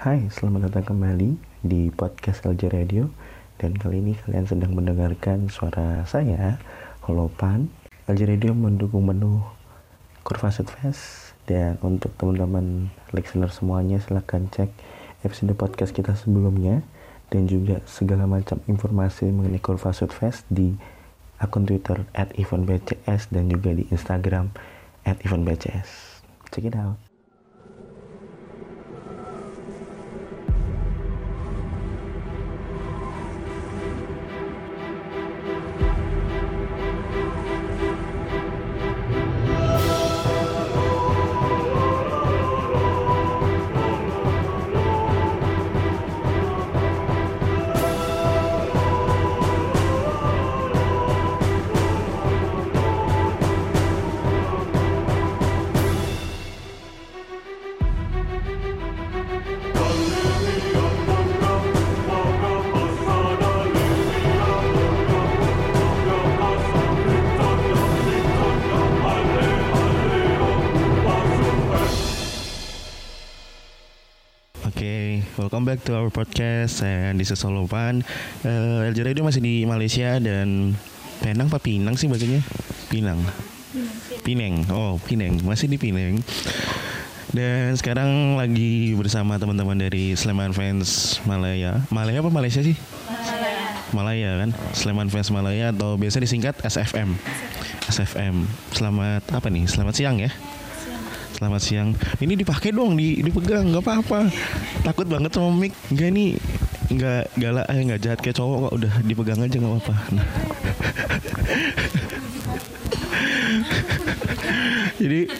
Hai, selamat datang kembali di podcast LJ Radio. Dan kali ini kalian sedang mendengarkan suara saya, Holopan. LJ Radio mendukung menu Kurva Fest Dan untuk teman-teman listener semuanya silahkan cek episode podcast kita sebelumnya. Dan juga segala macam informasi mengenai Kurva Fest di akun Twitter at dan juga di Instagram at eventbcs Check it out welcome back to our podcast and this is Solopan. Uh, LJ Radio masih di Malaysia dan Penang apa Pinang sih bacanya? Pinang. Pineng. Oh, Pineng. Masih di Pineng. Dan sekarang lagi bersama teman-teman dari Sleman Fans Malaya. Malaya apa Malaysia sih? Malaya. Malaya kan? Sleman Fans Malaya atau biasa disingkat SFM. SFM. Selamat apa nih? Selamat siang ya. Selamat siang. Ini dipakai dong, di, dipegang, nggak apa-apa. Takut banget sama mic. Enggak nih, nggak galak, eh nggak jahat kayak cowok kok. Udah dipegang aja nggak apa-apa. Nah. Jadi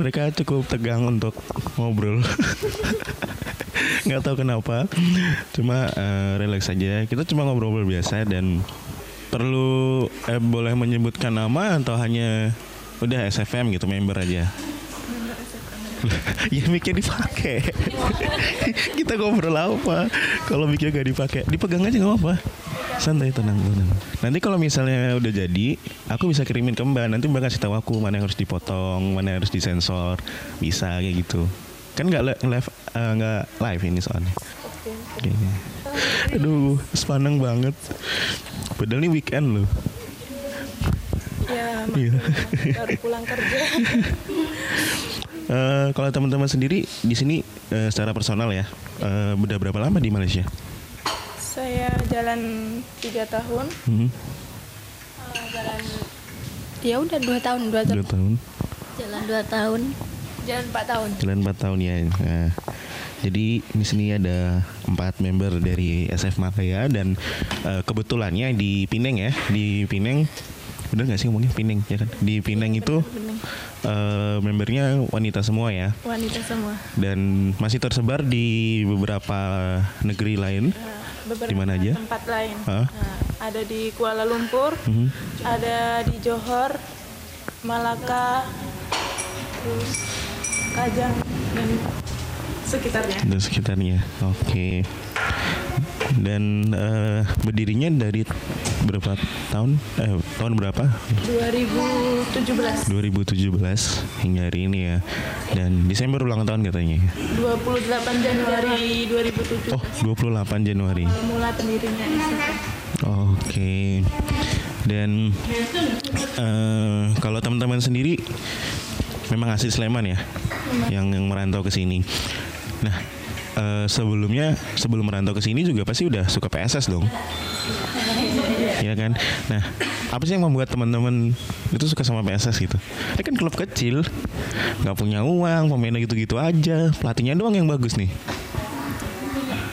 mereka cukup tegang untuk ngobrol. nggak tahu kenapa. Cuma uh, relax saja. Kita cuma ngobrol biasa dan perlu eh, boleh menyebutkan nama atau hanya udah SFM gitu member aja ya miknya dipakai. Kita ngobrol apa? Kalau miknya gak dipakai dipegang aja nggak apa santai tenang tenang. Nanti kalau misalnya udah jadi aku bisa kirimin ke mbak. Nanti mbak kasih tahu aku mana yang harus dipotong mana yang harus disensor. Bisa kayak gitu. Kan nggak live nggak uh, live ini soalnya. Okay. aduh sepaneng banget. Padahal ini weekend loh. Ya Iya. baru pulang kerja Eh, kalau teman-teman sendiri di sini eh, secara personal ya, eh, udah berapa lama di Malaysia? saya jalan tiga tahun Hmm, Eh, jalan ya udah dua tahun dua tahun dua tahun, Jalan 2 tahun. jalan empat tahun jalan empat tahun ya. Nah, jadi di sini ada empat member dari SF Malaya dan eh, kebetulannya di Pineng ya, di Pineng, udah nggak sih ngomongnya Pineng ya kan? Di Pineng itu Bening. eh, membernya wanita semua ya, wanita semua dan masih tersebar di beberapa negeri lain. Eh, beberapa Di mana aja? tempat lain Hah? Nah, ada di Kuala Lumpur Mhm. ada di Johor Malaka terus Kajang dan sekitarnya dan sekitarnya. Oke. Dan eh, berdirinya dari berapa tahun? Eh, tahun berapa? 2017 2017 hingga hari ini ya. Dan Desember ulang tahun katanya. 28 Januari 2017 Oh, 28 Januari. mula pendirinya. Oke. Dan eh, kalau teman-teman sendiri memang asli Sleman ya, yang yang merantau ke sini. Nah, eh, sebelumnya sebelum merantau ke sini juga pasti udah suka PSS dong. Iya kan? Nah, apa sih yang membuat teman-teman itu suka sama PSS gitu? Ini kan klub kecil, nggak punya uang, pemainnya gitu-gitu aja, pelatihnya doang yang bagus nih.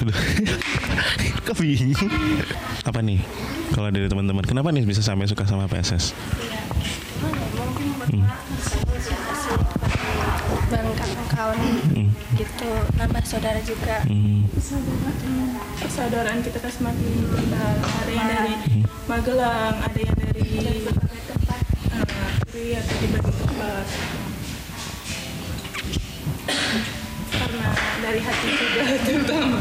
Kok? Apa nih? Kalau dari teman-teman, kenapa nih bisa sampai suka sama PSS? Kawan-kawan gitu. Nambah saudara juga. Hmm, persaudaraan kita kan semakin kental ada yang dari Magelang ada yang dari uh, Puri atau di berbagai tempat karena dari hati juga terutama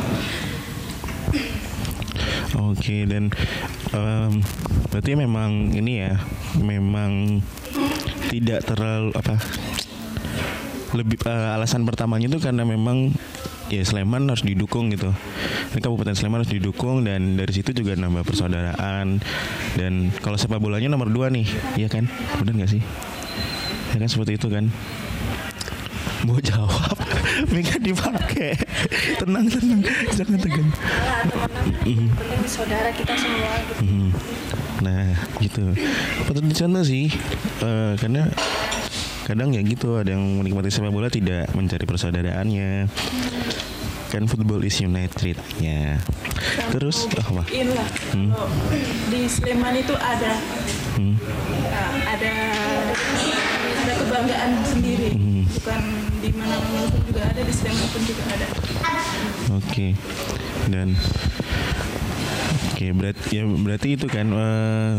Oke dan em, berarti memang ini ya memang tidak terlalu apa lebih eh, alasan pertamanya itu karena memang ya Sleman harus didukung gitu. Ini Kabupaten Sleman harus didukung dan dari situ juga nambah persaudaraan dan kalau sepak bolanya nomor dua nih, iya kan? Benar nggak sih? Ya kan seperti itu kan? Mau jawab, Mika dipakai. Tenang tenang, jangan tegang. Saudara kita semua gitu Hmm. Nah gitu Patut dicontoh sih Eh, Karena Kadang ya gitu Ada yang menikmati sepak bola Tidak mencari persaudaraannya Kan football is united ya. Terus oh, apa? Kalau di Sleman itu ada Hmm. uh, ada ada kebanggaan sendiri. Hmm. Bukan di mana-mana pun juga ada di Sleman pun juga ada. Oke Dan Oke berarti ya berarti itu kan eh,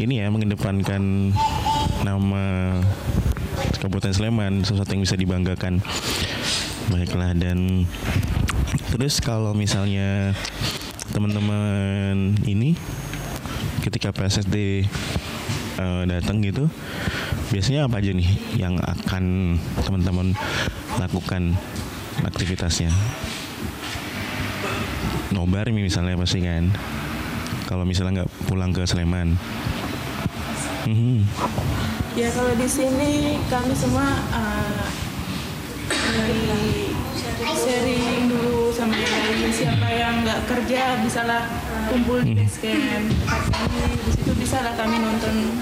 ini ya mengedepankan nama Kabupaten Sleman sesuatu yang bisa dibanggakan. Baiklah dan terus kalau misalnya teman-teman ini ketika PSSD eh, datang gitu biasanya apa aja nih yang akan teman-teman lakukan aktivitasnya nobar misalnya pasti kan kalau misalnya nggak pulang ke Sleman Mhm. Ya kalau di sini kami semua uh, dari sharing dulu sama yang lain. Siapa yang nggak kerja bisalah kumpul di base camp tempat kami di situ bisalah kami nonton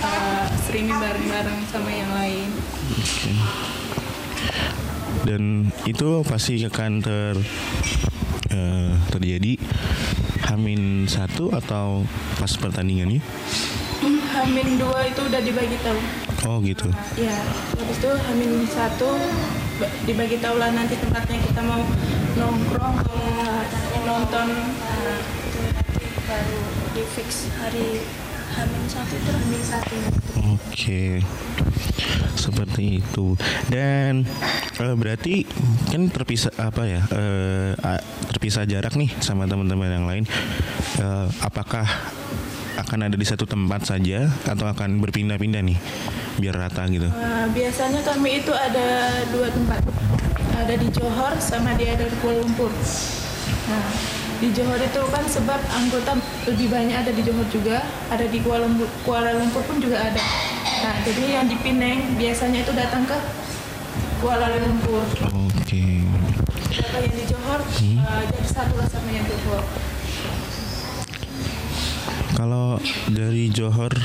uh, streaming bareng-bareng sama yang lain. Dan itu pasti akan ter eh, terjadi Hamin satu atau pas pertandingannya Hamin dua itu udah dibagi tahu. oh gitu Ya, habis itu Hamin satu ba- dibagi tahu lah nanti tempatnya kita mau nongkrong mau nonton uh, baru di fix hari Hamin satu itu Hamin satu Oke, seperti itu. Dan eh, berarti kan terpisah apa ya? a- terpisah jarak nih sama teman-teman yang lain. Eh, apakah akan ada di satu tempat saja atau akan berpindah-pindah nih biar rata gitu? Uh, biasanya kami itu ada dua tempat. Ada di Johor sama di ada di Kuala Lumpur. Nah, di Johor itu kan sebab anggota lebih banyak ada di Johor juga, ada di Kuala Lumpur, Kuala Lumpur pun juga ada. Nah, jadi yang di Penang biasanya itu datang ke Kuala Lumpur. Oke. Kalau yang di Johor uh, jadi satu lah sama yang Johor. Kalau dari Johor,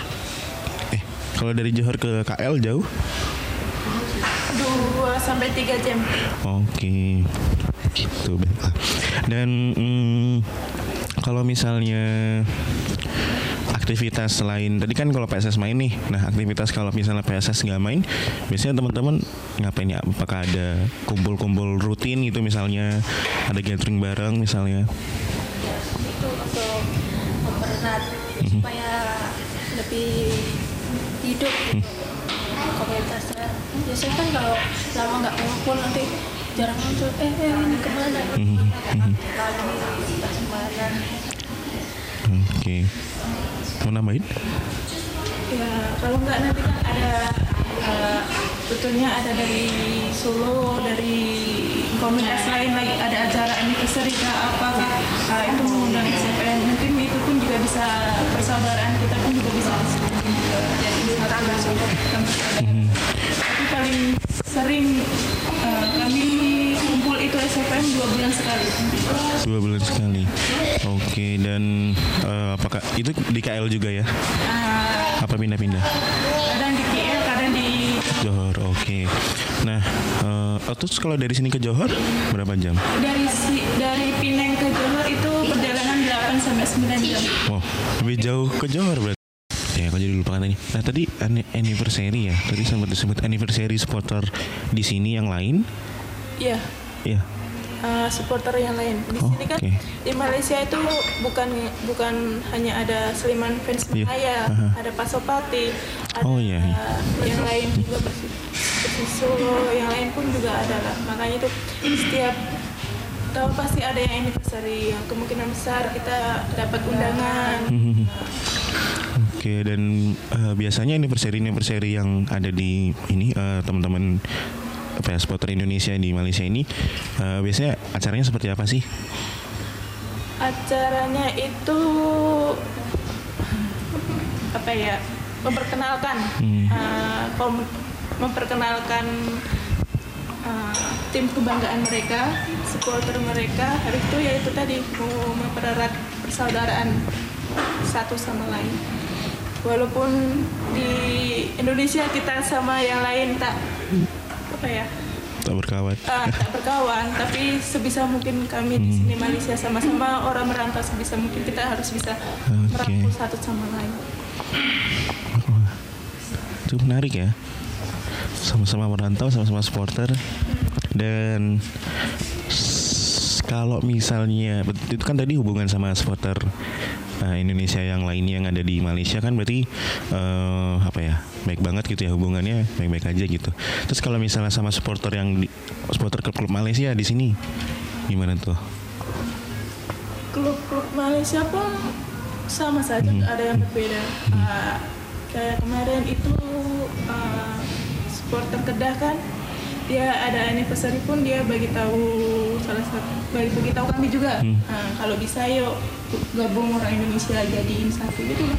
eh kalau dari Johor ke KL jauh? Dua sampai tiga jam. Oke, gitu baiklah. Dan mm, kalau misalnya aktivitas selain tadi kan kalau PSS main nih, nah aktivitas kalau misalnya PSS nggak main, biasanya teman-teman ngapain ya? Apakah ada kumpul-kumpul rutin gitu misalnya, ada gathering bareng misalnya? itu untuk mempererat supaya lebih hidup gitu. Komunitasnya. Biasanya kan kalau lama nggak ngumpul nanti jarang muncul eh, eh ini ke mana? Lagi entah ke mana Oke, mau nambahin? Ya, kalau nggak nanti kan ada uh, betulnya ada dari Solo, dari komunitas lain lagi ada acara anniversary apa kah uh, itu mengundang SPN pun juga bisa persaudaraan kita pun juga bisa jadi saudara. Tapi paling sering uh, kami kumpul itu SPM dua bulan sekali. Dua bulan sekali. Oke, dan eh, apakah itu di KL juga ya? Uh, Apa pindah-pindah? kadang di KL, kadang di Johor, oke. Nah, eh, oh, terus kalau dari sini ke Johor berapa jam? dari si, dari Pineng ke Johor itu 8 sampai 9 jam. Wow, lebih jauh ke Johor berarti. Ya, aku jadi lupa katanya. Nah, tadi anniversary ya. Tadi sempat disebut anniversary supporter di sini yang lain. Iya, Iya. uh, supporter yang lain. Di Oh, sini kan oke. di Malaysia itu bukan bukan hanya ada Sleman fans Iya, Malaya, aha. ada Pasopati, ada Oh, iya, iya. yang lain juga Solo, yang lain pun juga ada lah. Makanya itu setiap tahun pasti ada yang anniversary yang kemungkinan besar kita dapat undangan. Oke, dan eh, biasanya anniversary anniversary yang ada di ini eh, teman-teman supporter Indonesia di Malaysia ini eh, biasanya acaranya seperti apa sih? acaranya itu apa ya memperkenalkan Hmm. uh, memperkenalkan uh, tim kebanggaan mereka supporter mereka hari itu ya itu tadi mau mempererat persaudaraan satu sama lain walaupun di Indonesia kita sama yang lain tak apa ya Tak berkawan. Ah, tak berkawan, tapi sebisa mungkin kami di sini Malaysia sama-sama orang merantau sebisa mungkin kita harus bisa Oke. merangkul satu sama lain. Itu menarik ya. Sama-sama merantau, sama-sama supporter dan kalau misalnya itu kan tadi hubungan sama supporter eh, Indonesia yang lainnya yang ada di Malaysia kan berarti eh, apa ya baik banget gitu ya hubungannya baik-baik aja gitu. Terus kalau misalnya sama supporter yang di, supporter klub-klub Malaysia di sini gimana tuh? Klub-klub Malaysia pun sama saja, Hmm. ada yang berbeda. Ah, kayak kemarin itu ah, supporter Kedah kan, dia ada anniversary pun dia bagi tahu salah satu bagi bagi tahu kami juga. Hmm. Ah, kalau bisa yuk gabung orang Indonesia jadiin satu gitu loh.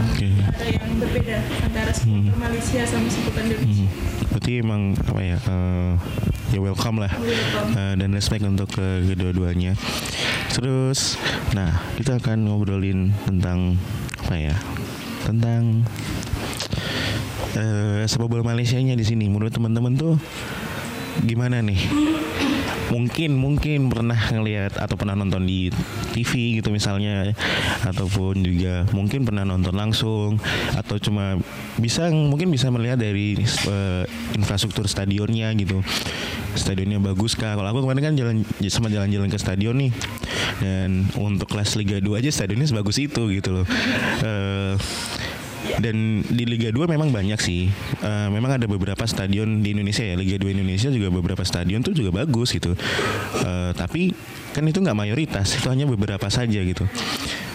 Oke. ada yang berbeda antara supporter Malaysia sama supporter Indonesia. Hmm. Berarti emang apa ya? eh, ya welcome lah Welcome. Eh, dan respect untuk ke kedua-duanya. Terus, nah kita akan ngobrolin tentang apa ya? Tentang eh sepak bola Malaysia-nya di sini. Menurut teman-teman tuh gimana nih? Mungkin mungkin pernah ngelihat atau pernah nonton di TV gitu misalnya ataupun juga mungkin pernah nonton langsung atau cuma bisa mungkin bisa melihat dari eh, infrastruktur stadionnya gitu. Stadionnya bagus kah? Kalau aku kemarin kan jalan sama jalan-jalan ke stadion nih. Dan untuk kelas Liga 2 aja stadionnya sebagus itu gitu loh. Eh dan di Liga 2 memang banyak sih. Eh, memang ada beberapa stadion di Indonesia ya. Liga 2 Indonesia juga beberapa stadion tuh juga bagus gitu. Eh, tapi kan itu nggak mayoritas, itu hanya beberapa saja gitu.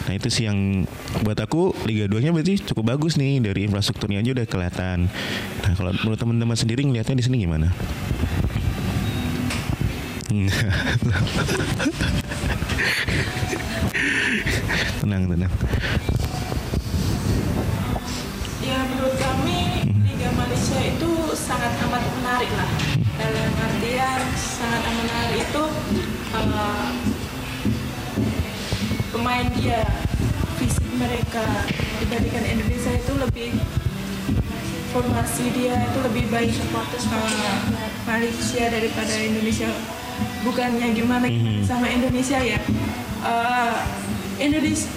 Nah itu sih yang buat aku Liga 2 nya berarti cukup bagus nih dari infrastrukturnya aja udah kelihatan. Nah kalau menurut teman-teman sendiri ngelihatnya di sini gimana? tenang tenang. Malaysia itu sangat amat menarik lah. Dalam artian sangat amat menarik itu eh, pemain dia fisik mereka dibandingkan Indonesia itu lebih formasi dia itu lebih baik eh, Malaysia daripada Indonesia. Bukannya gimana gimana sama Indonesia ya. Eh, Indonesia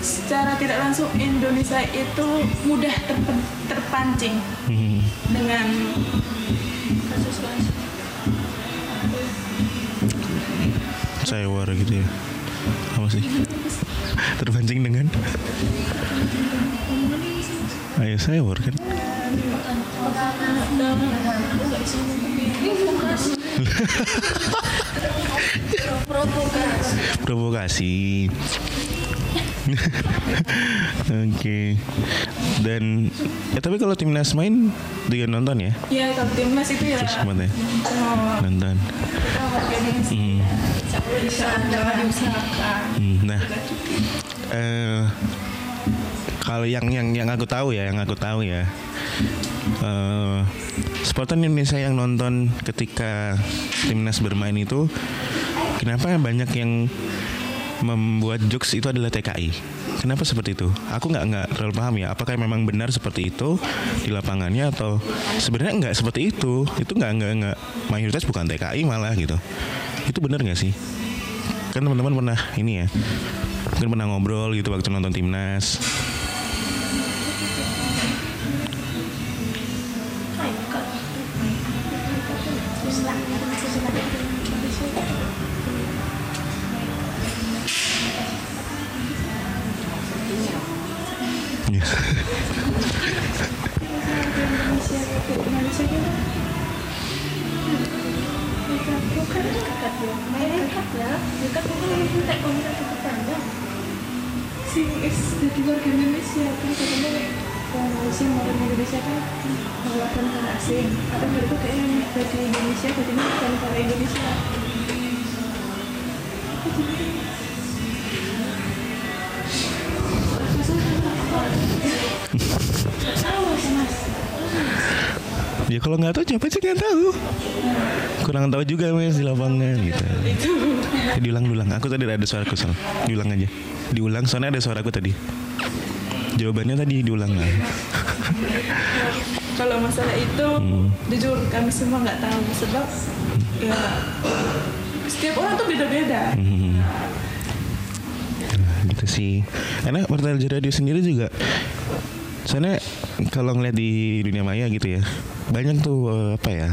secara tidak langsung Indonesia itu mudah terpen- terpancing Hmm. dengan kasus-kasus saya war gitu ya. Apa sih? Terpancing dengan? Ayo saya war kan provokasi Oke. Dan ya tapi kalau timnas main juga nonton ya? ya kalau timnas itu ya Terus gimana ya? Nonton. Hmm. Hmm, Nah, eh kalau yang yang yang aku tahu ya, yang aku tahu ya, eh supporter Indonesia yang nonton ketika timnas bermain itu, kenapa banyak yang membuat jokes itu adalah TKI? Kenapa seperti itu? Aku nggak nggak terlalu paham ya. Apakah memang benar seperti itu di lapangannya atau sebenarnya nggak seperti itu? Itu nggak nggak nggak mayoritas bukan TKI malah gitu. Itu benar nggak sih? Kan teman-teman pernah ini ya, mungkin pernah ngobrol gitu waktu nonton timnas. Indonesia Indonesia itu sing is jadi warga Indonesia kan katanya yang musim orang Indonesia kan melakukan negara asing mereka dari Indonesia jadi bukan negara Indonesia Ya kalau nggak tahu siapa sih nggak tahu. Kurang tahu juga mas di lapangan gitu. Ya, diulang-ulang. Aku tadi ada suara kesel. Diulang aja. Diulang soalnya ada suara aku tadi. Jawabannya tadi diulang lah. kalau masalah itu jujur kami semua nggak tahu sebab ya setiap orang tuh beda-beda Hmm. Nah, gitu sih. Karena portal radio sendiri juga soalnya kalau ngeliat di dunia maya gitu ya banyak tuh eh, apa ya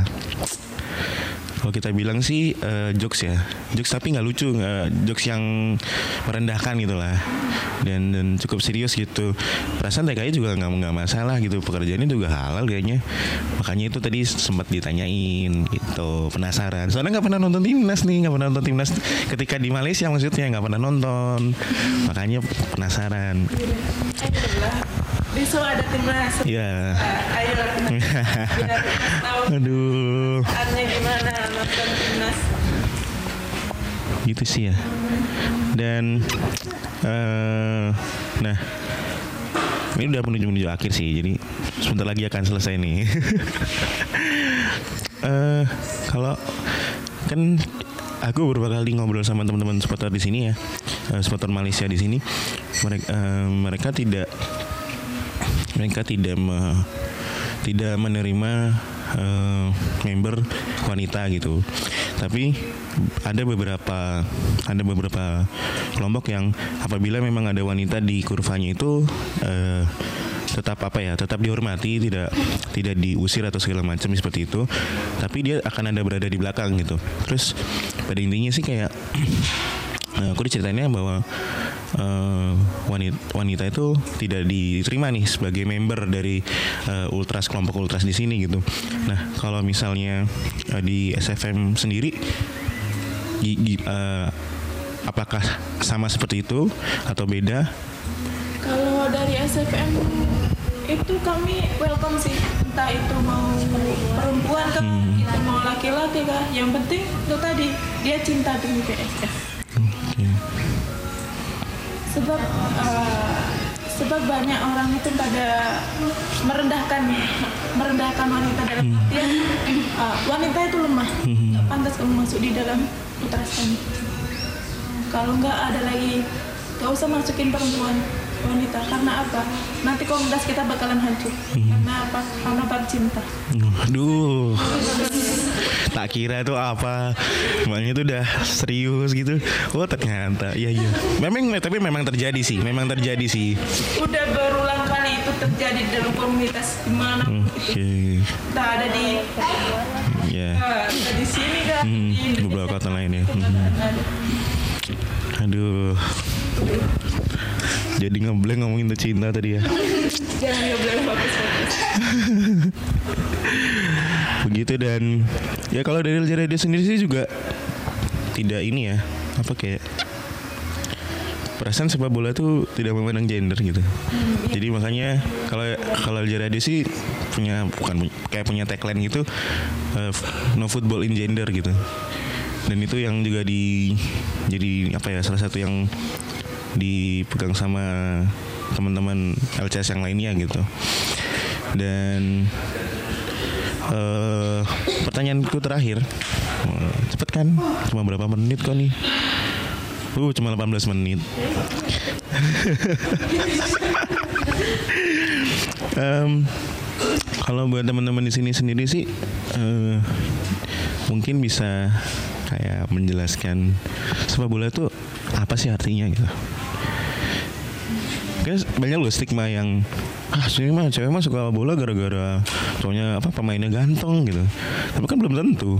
kalau kita bilang sih eh, jokes ya. Jokes tapi nggak lucu nggak jokes yang merendahkan gitu lah. Dan dan cukup serius gitu. Perasaan TKI juga nggak nggak masalah gitu. Pekerjaannya juga halal kayaknya. Makanya itu tadi sempat ditanyain gitu penasaran. Soalnya nggak pernah nonton timnas nih nggak pernah nonton timnas ketika di Malaysia maksudnya nggak pernah nonton. Makanya penasaran Besok ada timnas. Ya Ah, ayo lah biar tahu. Aduh. Keadaannya gimana nonton timnas? Gitu sih ya. Dan eh nah ini udah menuju menuju akhir sih jadi sebentar lagi akan selesai nih. Eh kalau kan aku beberapa kali ngobrol sama teman-teman supporter di sini ya eh, supporter Malaysia di sini. Mereka mereka tidak mereka tidak me- tidak menerima eh, member wanita gitu. Tapi ada beberapa ada beberapa kelompok yang apabila memang ada wanita di kurvanya itu eh, tetap apa ya tetap dihormati tidak tidak diusir atau segala macam seperti itu tapi dia akan ada berada di belakang gitu. Terus pada intinya sih kayak eh, aku diceritainnya bahwa eh, wanita wanita itu tidak diterima nih sebagai member dari eh, ultras kelompok ultras di sini gitu. Nah kalau misalnya eh, di SFM sendiri, gi- gi- eh, apakah sama seperti itu atau beda? Kalau dari SFM itu kami welcome sih entah itu mau perempuan kah, itu mau laki-laki kah. Yang penting itu tadi dia cinta dengan PSF. Sebab eh, sebab banyak orang itu pada merendahkan merendahkan wanita dalam artian eh, wanita itu lemah, nggak pantas kamu masuk di dalam ultras kami. Kalau nggak ada lagi, nggak usah masukin perempuan wanita karena apa? Nanti komunitas kita bakalan hancur. Karena apa? Karena cinta. Aduh, tak kira itu apa, makanya itu udah serius gitu. Oh ternyata, iya iya. Memang tapi memang terjadi sih, memang terjadi sih. Udah berulang kali itu terjadi di dalam komunitas di mana Oke, entah ada di ya. eh, ada di sini kan Hmm, di beberapa kota lain ya. Hmm. Aduh. Jadi ngeblank ngomongin tuh cinta tadi ya. Jangan nggak boleh fokus-fokus. Begitu dan ya kalau dari LJ Radio sendiri sih juga tidak ini ya apa kayak perasaan sepak bola tuh tidak memandang gender gitu. Jadi makanya kalau kalau LJ Radio sih punya bukan kayak punya tagline gitu eh, no football in gender gitu. Dan itu yang juga di jadi apa ya salah satu yang dipegang sama teman-teman LCS yang lainnya gitu. Dan eh pertanyaanku terakhir. Cepet kan? Cuma berapa menit kok nih? Uh cuma 18 menit. Em, kalau buat teman-teman di sini sendiri sih eh, mungkin bisa kayak menjelaskan sepak bola itu apa sih artinya gitu. Guys, banyak loh stigma yang ah sini mah cewek mah suka bola gara-gara cowoknya apa pemainnya ganteng gitu. Tapi kan belum tentu.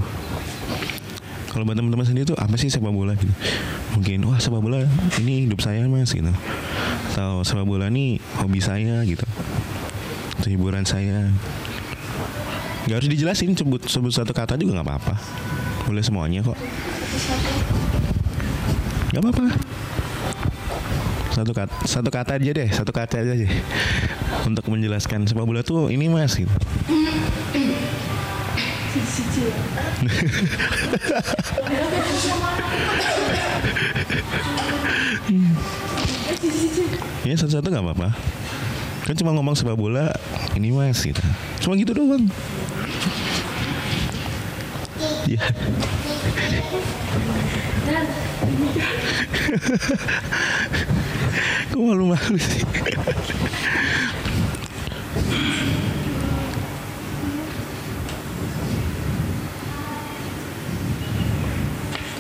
Kalau buat teman-teman sendiri tuh apa sih sepak bola gitu? Mungkin wah sepak bola ini hidup saya mas gitu. Atau sepak bola ini hobi saya gitu. Itu hiburan saya. Gak harus dijelasin sebut sebut satu kata juga nggak apa-apa. Boleh semuanya kok. Gak apa-apa satu kata satu kata aja deh satu kata aja deh untuk menjelaskan sepak bola tuh ini mas gitu. ya satu-satu nggak apa-apa. Kan cuma ngomong sepak bola ini mas gitu. Cuma gitu doang. Ya. Kok malu-malu sih?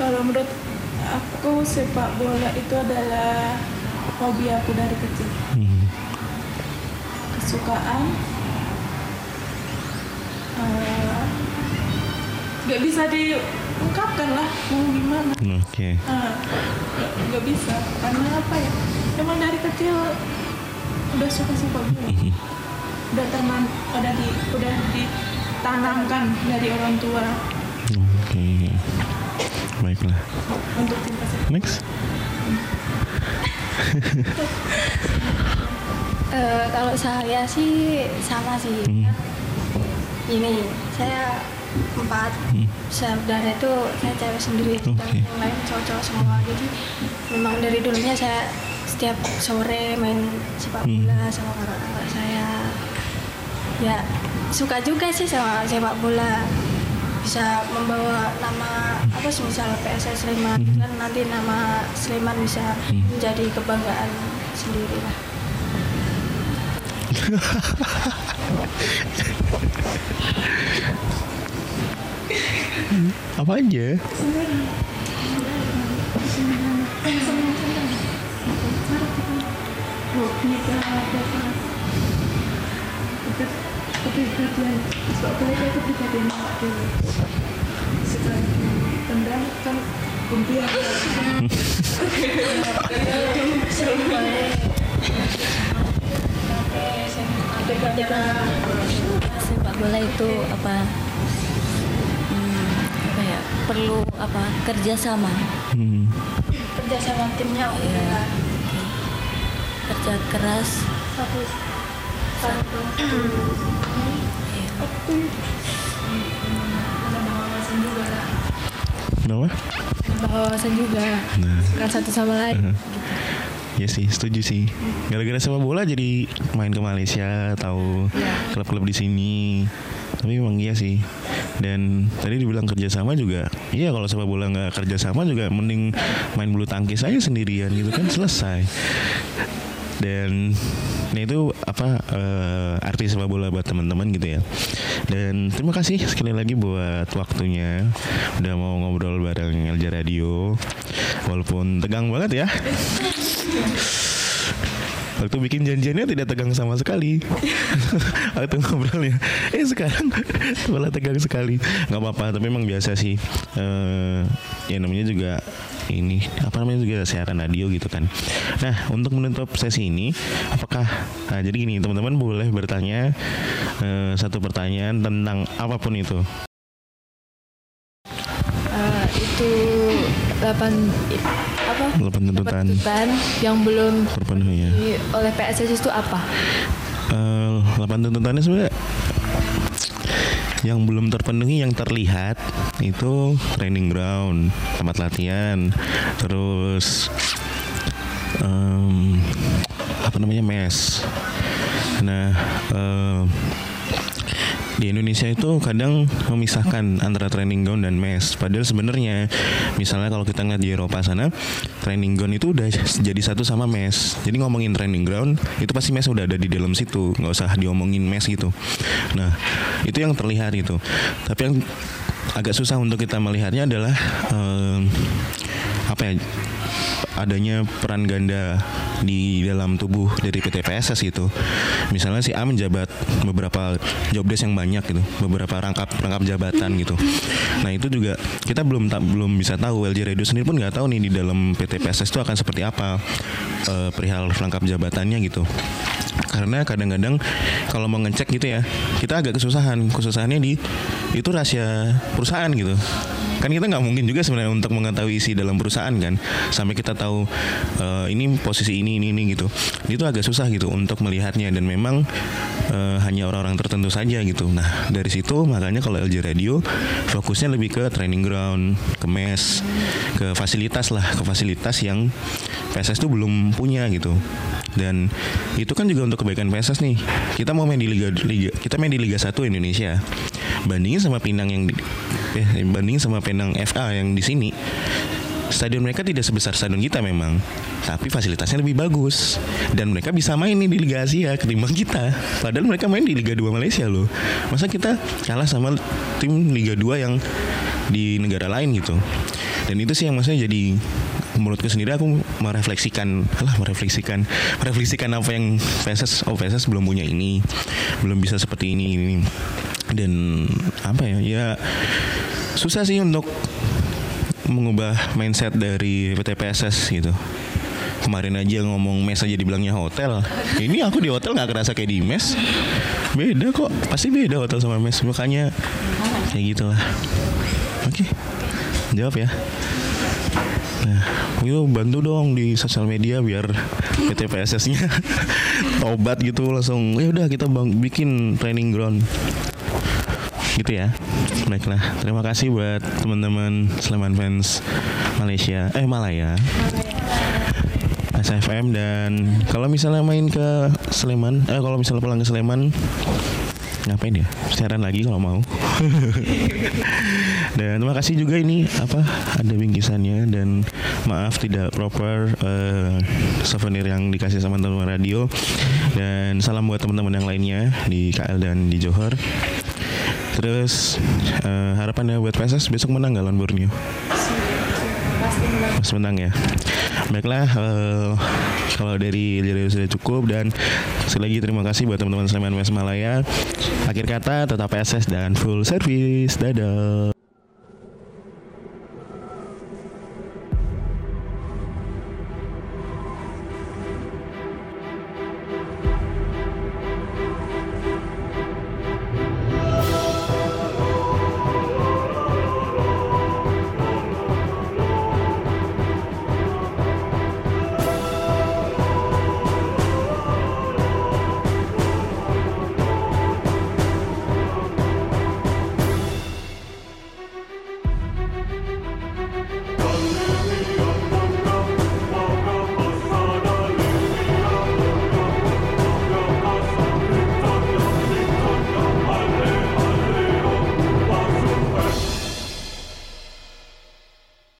Kalau menurut aku sepak bola itu adalah hobi aku dari kecil. Hmm. Kesukaan. eh, Gak bisa diungkapkan lah mau gimana. Oke. Ah, nggak nggak bisa karena apa ya? Emang dari kecil udah suka sepak bola. Udah teman, udah di, udah ditanamkan dari orang tua Oke. Baiklah. untuk Next. Eh, kalau saya sih sama sih. Hmm. Ini saya empat Hmm. saudara itu saya cewek sendiri dan Oke. yang lain cowok-cowok semua. Jadi memang dari dulunya saya setiap sore main sepak Hmm. bola sama kakak-kakak saya. Ya suka juga sih sama sepak bola bisa membawa nama apa sih misal PSS Sleman Hmm. kan nanti nama Sleman bisa Hmm. menjadi kebanggaan sendiri lah. Apa aja? Kepribadian sepak bola itu kepribadian awak sekali tendang kan kumpian sepak bola itu apa hmm, apa ya perlu apa kerjasama. Hmm. Kerja sama timnya ya kerja keras. Satu satu Kenapa? wawasan juga Nah. kan satu sama lain Ya sih, setuju sih. Gara-gara sepak bola jadi main ke Malaysia, tahu klub-klub di sini. Tapi emang iya sih. Dan tadi dibilang kerjasama juga. Iya kalau sepak bola nggak kerjasama juga mending main bulu tangkis aja sendirian gitu kan selesai. Dan nah itu apa eh, arti sepak bola buat teman-teman gitu ya. Dan terima kasih sekali lagi buat waktunya udah mau ngobrol bareng Elja Radio. Walaupun tegang banget ya. Waktu bikin janjiannya tidak tegang sama sekali. Waktu ngobrolnya Eh sekarang malah tegang sekali. Nggak apa-apa tapi emang biasa sih. Eh Ya namanya juga ini apa namanya juga siaran radio gitu kan. Nah untuk menutup sesi ini Apakah Nah jadi gini teman-teman boleh bertanya eh, Satu pertanyaan tentang apa pun itu. Eh, itu delapan apa? Tuntutan tuntutan yang belum terpenuhi ya. oleh PSSI itu apa? Delapan tuntutannya sebenarnya yang belum terpenuhi yang terlihat itu training ground tempat latihan terus em, apa namanya mes. Nah em, di Indonesia itu kadang memisahkan antara training ground dan mes. Padahal sebenarnya misalnya kalau kita ngeliat di Eropa sana, training ground itu udah jadi satu sama mes. Jadi ngomongin training ground itu pasti mes udah ada di dalam situ, nggak usah diomongin mes gitu. Nah itu yang terlihat gitu. Tapi yang agak susah untuk kita melihatnya adalah em, apa ya? adanya peran ganda di dalam tubuh dari PT PSS gitu. Misalnya si A menjabat beberapa job desk yang banyak gitu, beberapa rangkap rangkap jabatan gitu. Nah itu juga kita belum ta- belum bisa tahu LJ Radio sendiri pun nggak tahu nih di dalam PT PSS itu akan seperti apa eh, perihal rangkap jabatannya gitu. Karena kadang-kadang kalau mau ngecek gitu ya, kita agak kesusahan. Kesusahannya di itu rahasia perusahaan gitu kan kita nggak mungkin juga sebenarnya untuk mengetahui isi dalam perusahaan kan? Sampai kita tahu eh, ini posisi ini ini ini gitu. Itu agak susah gitu untuk melihatnya. Dan memang eh, hanya orang-orang tertentu saja gitu. Nah dari situ makanya kalau LJ Radio fokusnya lebih ke training ground ke mes ke fasilitas lah. Ke fasilitas yang PSS tuh belum punya gitu. Dan itu kan juga untuk kebaikan PSS nih. Kita mau main di liga liga kita main di Liga 1 Indonesia. Bandingin sama Pinang yang eh bandingin sama Pinang FA yang di sini. Stadion mereka tidak sebesar stadion kita memang tapi fasilitasnya lebih bagus. Dan mereka bisa main nih di Liga Asia ketimbang kita. Padahal mereka main di Liga 2 Malaysia loh. Masa kita kalah sama tim Liga 2 yang di negara lain gitu? Dan itu sih yang maksudnya jadi menurutku sendiri aku merefleksikan alah merefleksikan merefleksikan apa yang PSS oh belum punya ini belum bisa seperti ini ini. Dan apa ya ya susah sih untuk mengubah mindset dari PT PSS gitu. Kemarin aja ngomong mes aja dibilangnya hotel. Ini aku di hotel nggak kerasa kayak di mes. Beda kok pasti beda hotel sama mes. Makanya kayak gitulah. Oke jawab ya. Nah, itu bantu dong di sosial media biar PT PSS-nya tobat gitu langsung. Ya udah kita bang bikin training ground. Gitu ya. Baiklah, terima kasih buat teman-teman Sleman fans Malaysia, eh Malaya. SFM dan kalau misalnya main ke Sleman, eh kalau misalnya pulang ke Sleman ngapain ya? Siaran lagi kalau mau. Dan terima kasih juga ini apa ada bingkisannya dan maaf tidak proper eh, souvenir yang dikasih sama teman radio. Dan salam buat teman-teman yang lainnya di KL dan di Johor terus eh, harapannya buat PSS besok menang gak lawan Borneo? Mas menang ya. Baiklah eh, Kalau dari Lirio sudah cukup Dan sekali lagi terima kasih buat teman-teman Sleman West Malaya Akhir kata tetap PSS dan full service. Dadah